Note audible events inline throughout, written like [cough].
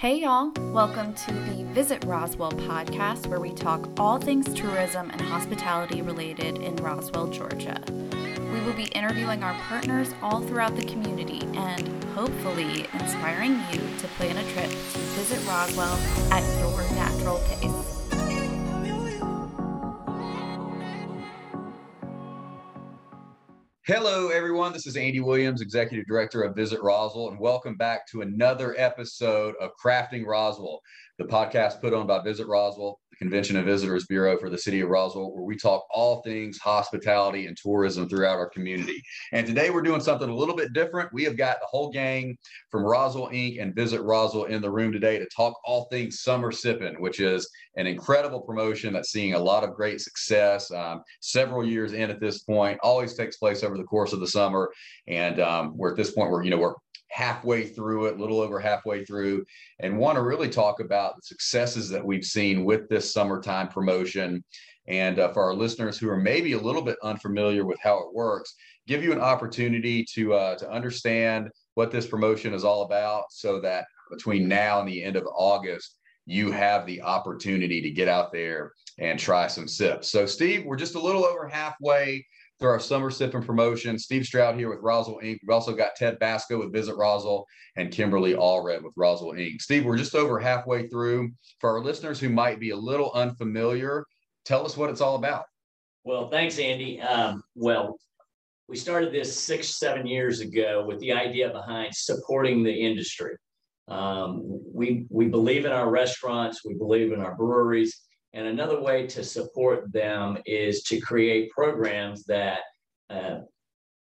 Hey, y'all. Welcome to the Visit Roswell podcast, where we talk all things tourism and hospitality related in Roswell, Georgia. We will be interviewing our partners all throughout the community and hopefully inspiring you to plan a trip to visit Roswell at your natural pace. Hello, everyone. This is Andy Williams, Executive Director of Visit Roswell, and welcome back to another episode of Crafting Roswell, the podcast put on by Visit Roswell Convention and Visitors Bureau for the City of Roswell, where we talk all things hospitality and tourism throughout our community. And today we're doing something a little bit different. We have got the whole gang from Roswell Inc. and Visit Roswell in the room today to talk all things Summer Sipping, which is an incredible promotion that's seeing a lot of great success. Um, several years in at this point, always takes place over the course of the summer, and um, we're at this point where you know we're halfway through it, a little over halfway through, and want to really talk about the successes that we've seen with this summertime promotion. And uh, for our listeners who are maybe a little bit unfamiliar with how it works, give you an opportunity to uh, to understand what this promotion is all about, so that between now and the end of August, you have the opportunity to get out there and try some sips. So, Steve, we're just a little over halfway through our summer sipping promotion. Steve Stroud here with Roswell Inc. We've also got Ted Basco with Visit Roswell and Kimberly Allred with Roswell Inc. Steve, we're just over halfway through. For our listeners who might be a little unfamiliar, tell us what it's all about. Well, thanks, Andy. Um, well, we started this six, seven years ago with the idea behind supporting the industry. Um, we we believe in our restaurants, we believe in our breweries, and another way to support them is to create programs that, uh,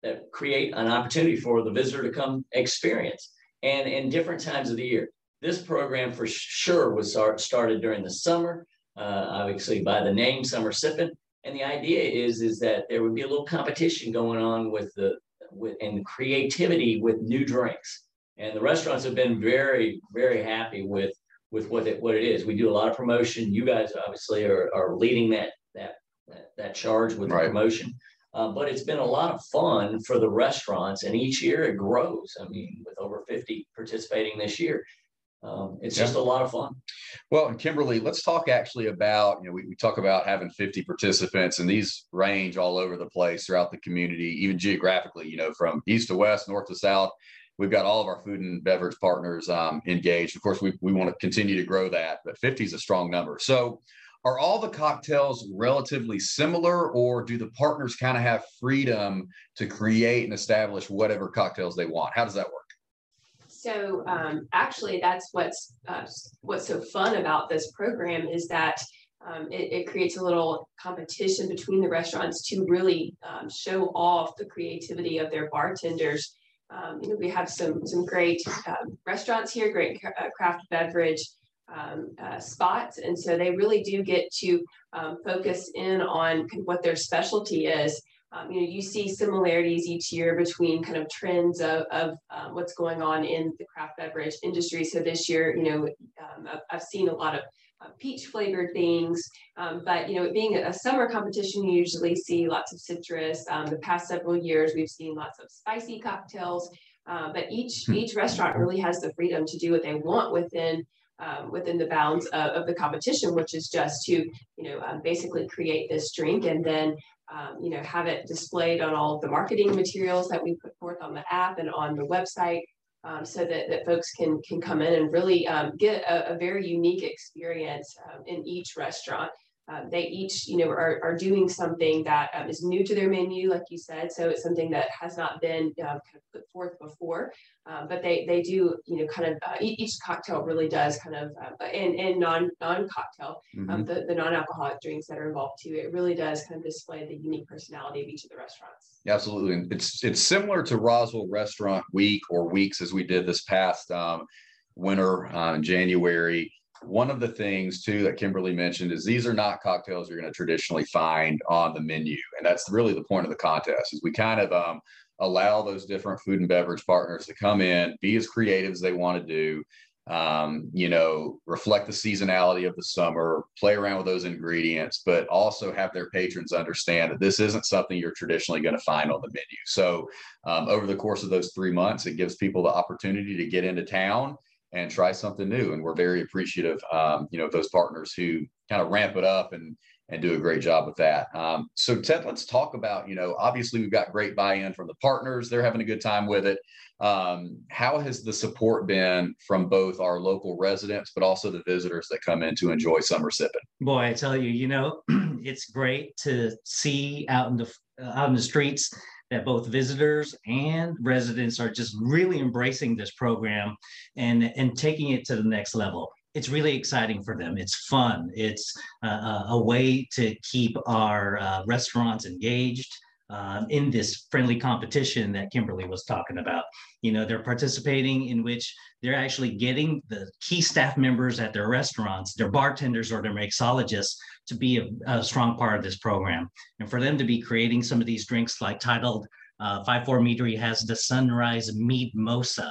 that create an opportunity for the visitor to come experience and in different times of the year. This program for sure was started during the summer, uh, obviously by the name Summer Sipping. And the idea is, is that there would be a little competition going on with the with and creativity with new drinks. And the restaurants have been very, very happy with with what it what it is. We do a lot of promotion. You guys obviously are, are leading that that that, that charge with right. the promotion. Uh, but it's been a lot of fun for the restaurants, and each year it grows. I mean, with over 50 participating this year, um, it's yeah. just a lot of fun. Well, and Kimberly, let's talk actually about, you know, we, we talk about having 50 participants and these range all over the place throughout the community, even geographically, you know, from east to west, north to south we've got all of our food and beverage partners um, engaged. Of course, we, we want to continue to grow that, but 50 is a strong number. So, are all the cocktails relatively similar, or do the partners kind of have freedom to create and establish whatever cocktails they want? How does that work? So, um, actually, that's what's uh, what's so fun about this program is that um, it, it, creates a little competition between the restaurants to really um, show off the creativity of their bartenders um, you know, we have some some great um, restaurants here, great uh, craft beverage um, uh, spots, and so they really do get to um, focus in on what their specialty is. Um, you know, you see similarities each year between kind of trends of, of um, what's going on in the craft beverage industry. So this year, you know, I've, I've seen a lot of peach flavored things. Um, but you know, it being a summer competition, you usually see lots of citrus. Um, the past several years, we've seen lots of spicy cocktails. Uh, but each hmm. each restaurant really has the freedom to do what they want within um, within the bounds of, of, the competition, which is just to you know um, basically create this drink and then um, you know have it displayed on all the marketing materials that we put forth on the app and on the website um, so that, that folks can can come in and really um, get a, a, very unique experience um, in each restaurant. Um, they each, you know, are, are doing something that um, is new to their menu, like you said. So it's something that has not been um, kind of put forth before. Um, but they they do, you know, kind of uh, each cocktail really does kind of, uh, and and non non cocktail, um, mm-hmm. the the non alcoholic drinks that are involved too. It really does kind of display the unique personality of each of the restaurants. Absolutely, and it's it's similar to Roswell Restaurant Week or weeks as we did this past um, winter uh, in January one of the things too that Kimberly mentioned is these are not cocktails you're going to traditionally find on the menu, and that's really the point of the contest. Is we kind of um, allow those different food and beverage partners to come in, be as creative as they want to do, um, you know, reflect the seasonality of the summer, play around with those ingredients, but also have their patrons understand that this isn't something you're traditionally going to find on the menu. So, um, over the course of those three months, it gives people the opportunity to get into town and try something new. And we're very appreciative, um, you know, of those partners who kind of ramp it up and and do a great job with that. Um, so Ted, let's talk about, you know, obviously we've got great buy-in from the partners. They're having a good time with it. Um, how has the support been from both our local residents, but also the visitors that come in to enjoy summer sipping? Boy, I tell you, you know, [clears throat] it's great to see out in the out in the streets that both visitors and residents are just really embracing this program and and taking it to the next level it's really exciting for them. It's fun. It's uh, a way to keep our uh, restaurants engaged um, in this friendly competition that Kimberly was talking about. You know, they're participating in which they're actually getting the key staff members at their restaurants, their bartenders or their mixologists to be a, a strong part of this program. And for them to be creating some of these drinks like titled uh, 5-4 Meadery has the Sunrise Mead Mosa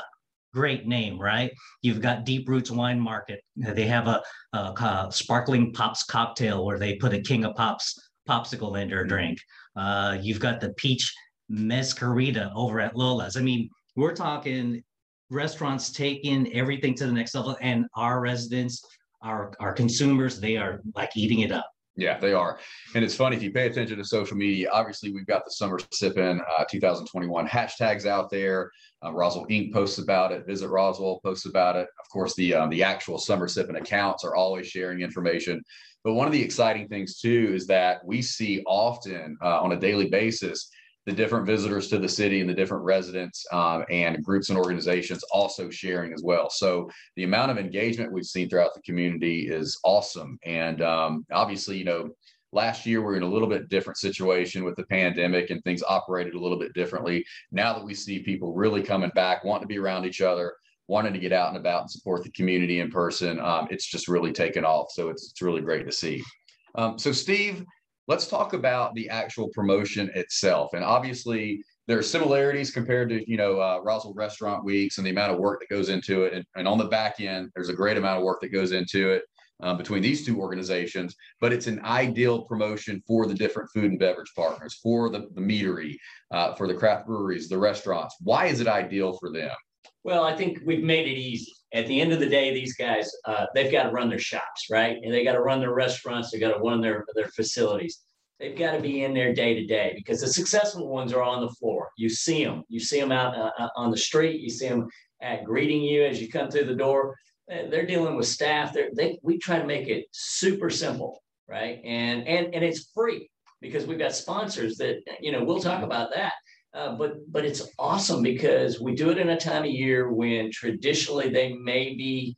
great name, right? You've got Deep Roots Wine Market. They have a, a, a, sparkling pops cocktail where they put a King of Pops popsicle in their drink. Uh, you've got the peach mezcarita over at Lola's. I mean, we're talking restaurants taking everything to the next level, and our residents, our our consumers, they are like eating it up. Yeah, they are. And it's funny if you pay attention to social media, obviously we've got the Summer Sippin' uh, 2021 hashtags out there. Uh, Roswell Inc. posts about it. Visit Roswell posts about it. Of course, the um, the actual Summer Sippin' accounts are always sharing information. But one of the exciting things too is that we see often uh, on a daily basis the different visitors to the city and the different residents um, and groups and organizations also sharing as well. So the amount of engagement we've seen throughout the community is awesome. And um, obviously, you know, last year we we're in a little bit different situation with the pandemic and things operated a little bit differently. Now that we see people really coming back, wanting to be around each other, wanting to get out and about and support the community in person, um, it's just really taken off. So it's, it's really great to see. Um, so Steve, let's talk about the actual promotion itself. And obviously, there are similarities compared to you know uh, Roswell Restaurant Weeks and the amount of work that goes into it. And, and, on the back end, there's a great amount of work that goes into it um, between these two organizations. But it's an ideal promotion for the different food and beverage partners, for the the meadery, uh, for the craft breweries, the restaurants. Why is it ideal for them? Well, I think we've made it easy. At the end of the day, these guys, uh, they've got to run their shops, right? And they got to run their restaurants. They got to run their, their facilities. They've got to be in there day to day because the successful ones are on the floor. You see them. You see them out uh, uh, on the street. You see them at greeting you as you come through the door. They're dealing with staff. They're, they we try to make it super simple, right? And and and it's free because we've got sponsors that you know we'll talk about that uh, but but it's awesome because we do it in a time of year when traditionally they may be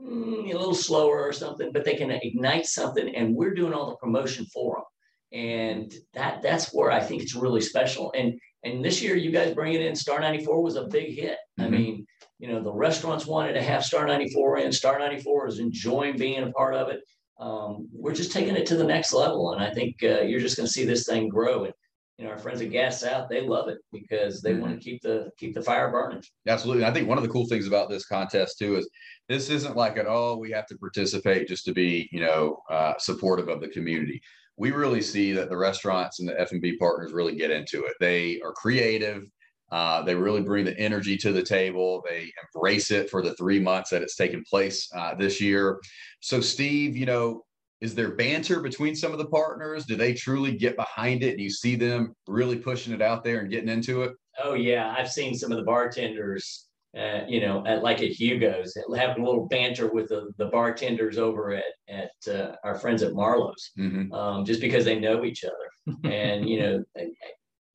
mm, a little slower or something, but they can ignite something, and we're doing all the promotion for them. And that that's where I think it's really special. And and this year, you guys bringing in Star 94 was a big hit. Mm-hmm. I mean, you know, the restaurants wanted to have Star 94 in. Star 94 is enjoying being a part of it. Um, we're just taking it to the next level, and I think uh, you're just going to see this thing grow. And you know, our friends at Gas South, they love it because they mm-hmm. want to keep the keep the fire burning. Absolutely. I think one of the cool things about this contest too is this isn't like at all we have to participate just to be, you know, uh, supportive of the community. We really see that the restaurants and the F&B partners really get into it. They are creative. Uh, they really bring the energy to the table. They embrace it for the three months that it's taken place uh, this year. So, Steve, you know, is there banter between some of the partners? Do they truly get behind it? Do you see them really pushing it out there and getting into it? Oh yeah, I've seen some of the bartenders, uh, you know, at, like at Hugo's, having a little banter with the, the bartenders over at at uh, our friends at Marlow's, mm-hmm. um, just because they know each other. [laughs] and you know,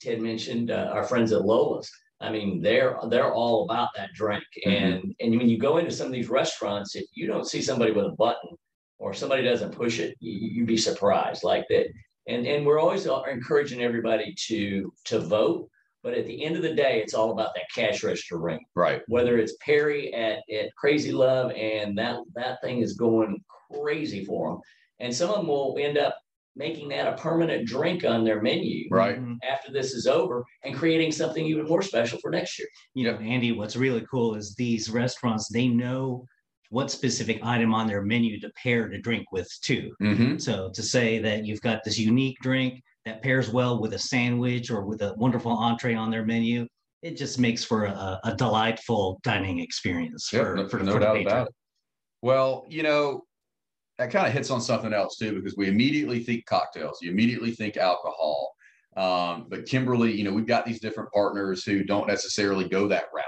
Ted mentioned uh, our friends at Lola's. I mean, they're they're all about that drink. Mm-hmm. And and when you go into some of these restaurants, if you don't see somebody with a button or somebody doesn't push it, you, would be surprised like that. And and we're always encouraging everybody to to vote. But at the end of the day, it's all about that cash register ring. Right. Whether it's Perry at, at Crazy Love and that that thing is going crazy for them. And some of them will end up making that a permanent drink on their menu right mm-hmm. after this is over and creating something even more special for next year. You know, Andy, what's really cool is these restaurants, they know what specific item on their menu to pair the drink with too. Mm-hmm. So to say that you've got this unique drink that pairs well with a sandwich or with a wonderful entree on their menu, it just makes for a, a delightful dining experience Yep, for, no, for, no for the doubt patron. about it. Well, you know, that kind of hits on something else too, because we immediately think cocktails, you immediately think alcohol. Um, but Kimberly, you know, we've got these different partners who don't necessarily go that route.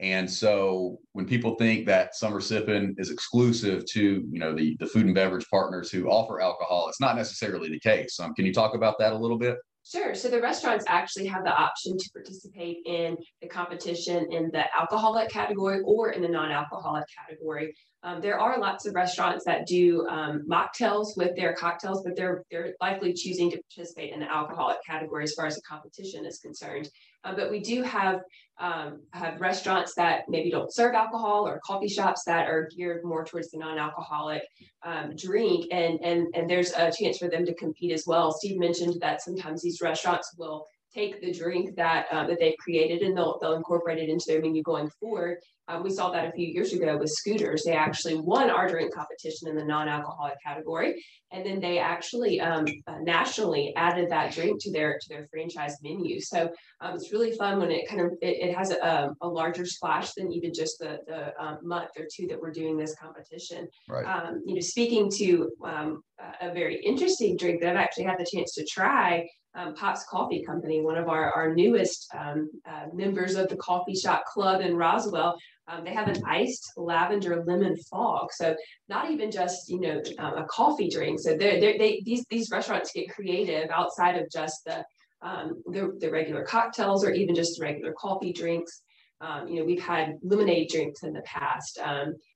And so when people think that summer sipping is exclusive to, you know, the, the food and beverage partners who offer alcohol, it's not necessarily the case. Um, can you talk about that a little bit? Sure. So the restaurants actually have the option to participate in the competition in the alcoholic category or in the non-alcoholic category. Um, there are lots of restaurants that do um, mocktails with their cocktails, but they're they're likely choosing to participate in the alcoholic category as far as the competition is concerned. Uh, but we do have um, have restaurants that maybe don't serve alcohol or coffee shops that are geared more towards the non-alcoholic um, drink, and and and there's a chance for them to compete as well. Steve mentioned that sometimes these restaurants will take the drink that uh, that they've created and they'll they'll incorporate it into their menu going forward. Um, we saw that a few years ago with Scooters. They actually won our drink competition in the non-alcoholic category, and then they actually um, uh, nationally added that drink to their to their franchise menu. So um, it's really fun when it kind of it, it has a, a, larger splash than even just the the um, month or two that we're doing this competition. Right. Um, you know, speaking to um, a very interesting drink that I've actually had the chance to try um, Pops Coffee Company, one of our, our newest um, uh, members of the coffee shop club in Roswell. Um, they have an iced lavender lemon fog. So not even just, you know, um, a coffee drink. So they're, they're, they, these, these restaurants get creative outside of just the, um, the, the regular cocktails or even just regular coffee drinks. Um, you know, we've had lemonade drinks in the past.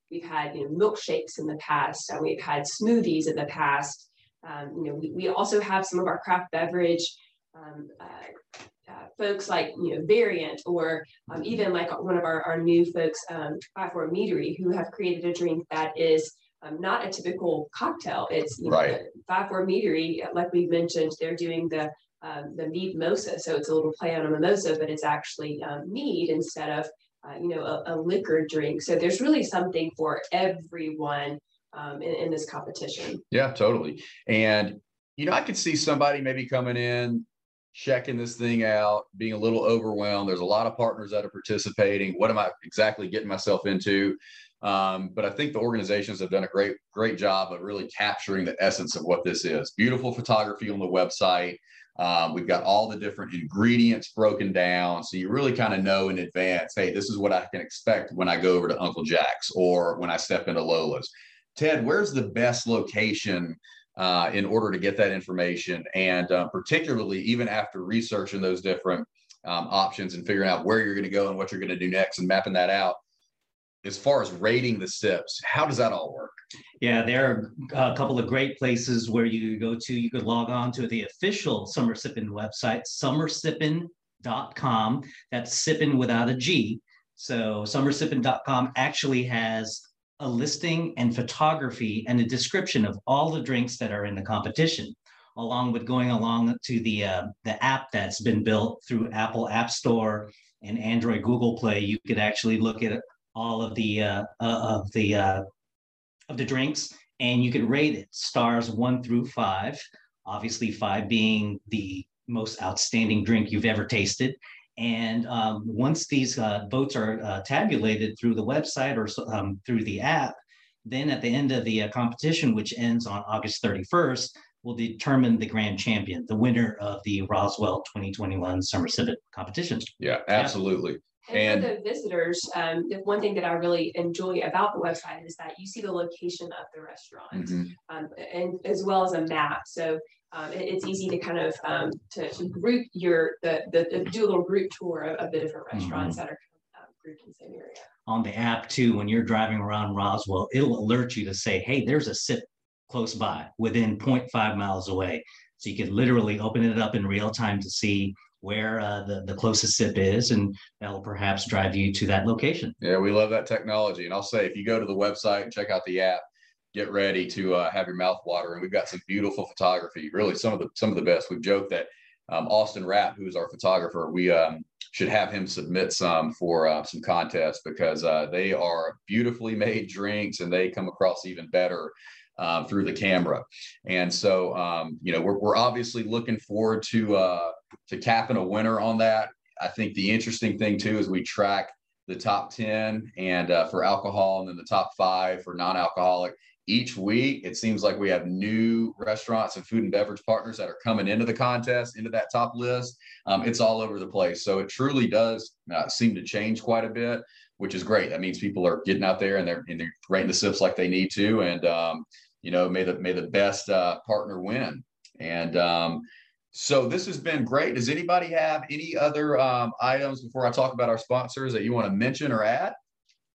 we've had, you know, milkshakes in the past. Uh, we've had smoothies in the past. Um, you know, we, we also have some of our craft beverage um, uh, uh, folks like, you know, Variant or um, even like one of our, our new folks, um, 5-4 Meadery, who have created a drink that is um, not a typical cocktail. It's you right. know, 5-4 Meadery, like we mentioned, they're doing the um, the mead mosa. So it's a little play on a mimosa, but it's actually um, mead instead of, uh, you know, a, a liquor drink. So there's really something for everyone um, in, in this competition. Yeah, totally. And, you know, I could see somebody maybe coming in, checking this thing out, being a little overwhelmed. There's a lot of partners that are participating. What am I exactly getting myself into? Um, but I think the organizations have done a great, great job of really capturing the essence of what this is. Beautiful photography on the website. Um, we've got all the different ingredients broken down. So you really kind of know in advance, hey, this is what I can expect when I go over to Uncle Jack's or when I step into Lola's. Ted, where's the best location uh, in order to get that information? And uh, particularly, even after researching those different um, options and figuring out where you're going to go and what you're going to do next and mapping that out, as far as rating the sips, how does that all work? Yeah, there are a couple of great places where you go to. You could log on to the official Summer Sippin website, summersippin.com. That's sippin without a G. So summersippin.com actually has a listing and photography and a description of all the drinks that are in the competition, along with going along to the uh, the app that's been built through Apple App Store and Android Google Play. You could actually look at all of the uh, uh, of the uh, of the drinks, and you could rate it stars one through five. Obviously, five being the most outstanding drink you've ever tasted, and um, once these uh, votes are uh, tabulated through the website or um, through the app, then at the end of the uh, competition, which ends on August 31st, will determine the grand champion, the winner of the Roswell 2021 Summer Sippin competition. Yeah, absolutely. And, and, for the visitors, um, the one thing that I really enjoy about the website is that you see the location of the restaurant, mm-hmm. um, and as well as a map. So um, it, it's easy to kind of um, to, to, group your the, the, the, do a little group tour of, of the different mm-hmm. restaurants mm-hmm. that are um, grouped in the same area. On the app too, when you're driving around Roswell, it'll alert you to say, "Hey, there's a sip close by, within 0.5 miles away." So you can literally open it up in real time to see where uh, the, the closest sip is, and that'll perhaps drive you to that location. Yeah, we love that technology. And I'll say, if you go to the website and check out the app, get ready to uh, have your mouth water. And we've got some beautiful photography, really some of the some of the best. We've joked that um, Austin Rapp, who is our photographer, we um, should have him submit some for uh, some contests because uh, they are beautifully made drinks and they come across even better uh, through the camera. And so, um, you know, we're, we're obviously looking forward to uh, to capping a winner on that. I think the interesting thing too is we track the top 10 and uh, for alcohol and then the top five for non-alcoholic. Each week it seems like we have new restaurants and food and beverage partners that are coming into the contest into that top list. Um, it's all over the place. So it truly does uh, seem to change quite a bit which is great. That means people are getting out there and they're, and they're rating the sips like they need to. And um, you know may the may the best uh, partner win and um, so this has been great. Does anybody have any other um, items before I talk about our sponsors that you want to mention or add?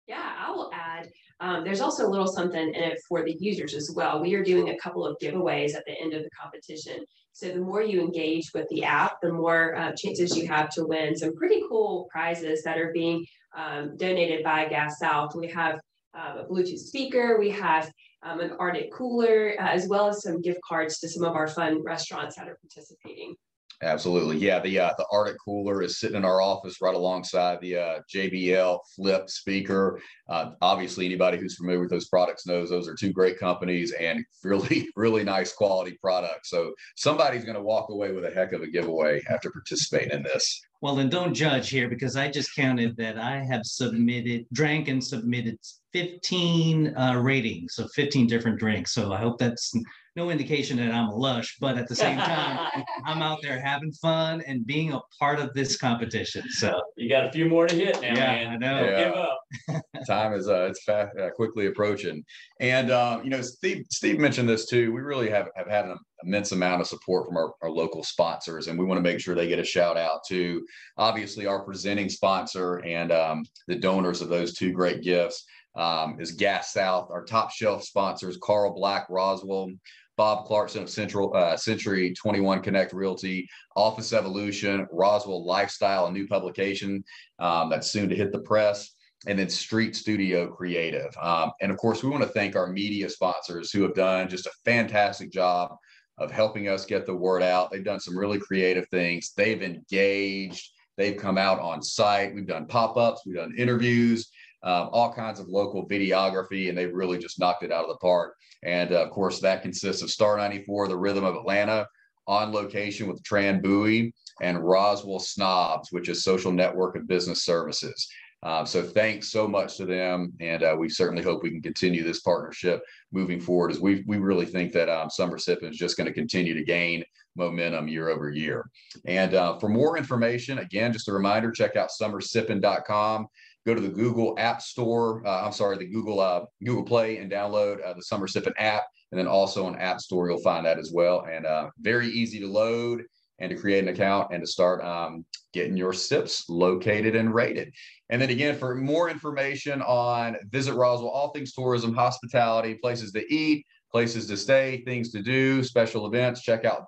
Yeah, I will add. Um, there's also a little something in it for the users as well. We are doing a couple of giveaways at the end of the competition. So the more you engage with the app, the more uh, chances you have to win some pretty cool prizes that are being um, donated by Gas South. We have uh, a Bluetooth speaker. We have um, an RTIC cooler, uh, as well as some gift cards to some of our fun restaurants that are participating. Absolutely. Yeah. The uh, the RTIC cooler is sitting in our office right alongside the uh, JBL flip speaker. Uh, obviously, anybody who's familiar with those products knows those are two great companies and [laughs] really, really nice quality products. So somebody's going to walk away with a heck of a giveaway after participating in this. Well, then don't judge here because I just counted that I have submitted, drank and submitted 15 uh, ratings of 15 different drinks. So I hope that's no indication that I'm a lush, but at the same time, [laughs] I'm out there having fun and being a part of this competition. So you got a few more to hit now, yeah, man. I know. Yeah. give up. [laughs] Time is uh, it's fast, uh, quickly approaching, and um, you know Steve Steve mentioned this too. We really have have had an immense amount of support from our, our local sponsors, and we want to make sure they get a shout out to obviously our presenting sponsor and um, the donors of those two great gifts um, is Gas South. Our top shelf sponsors: Carl Black, Roswell. Bob Clarkson of Central uh, Century 21 Connect Realty, Office Evolution, Roswell Lifestyle, a new publication um, that's soon to hit the press and then Street Studio Creative. Um, and of course, we want to thank our media sponsors who have done just a fantastic job of helping us get the word out. They've done some really creative things. They've engaged. They've come out on site. We've done pop ups. We've done interviews. Um, all kinds of local videography, and they've really just knocked it out of the park. And uh, of course, that consists of Star 94, the Rhythm of Atlanta, on location with Tran Bowie, and Roswell Snobs, which is Social Network of Business Services. Uh, so thanks so much to them, and uh, we certainly hope we can continue this partnership moving forward. As we we really think that um, Summer Sippin is just going to continue to gain momentum year over year. And uh, for more information, again, just a reminder: check out summersippin.com. Go to the Google App Store. Uh, I'm sorry, the Google uh, Google Play, and download uh, the Summer Sippin app. And then also on App Store, you'll find that as well. And uh, very easy to load and to create an account and to start um, getting your sips located and rated. And then again, for more information on Visit Roswell, all things tourism, hospitality, places to eat, places to stay, things to do, special events, check out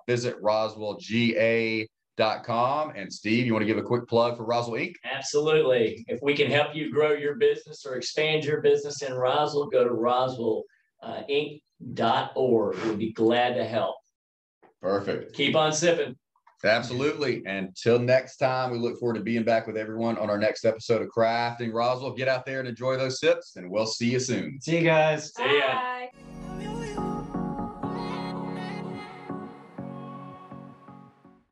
visitroswellga.com. And Steve, you want to give a quick plug for Roswell Inc.? Absolutely. If we can help you grow your business or expand your business in Roswell, go to roswellinc.org. We'll be glad to help. Perfect. Keep on sipping. Absolutely. Until next time, we look forward to being back with everyone on our next episode of Crafting Roswell. Get out there and enjoy those sips, and we'll see you soon. See you guys. See ya. Bye.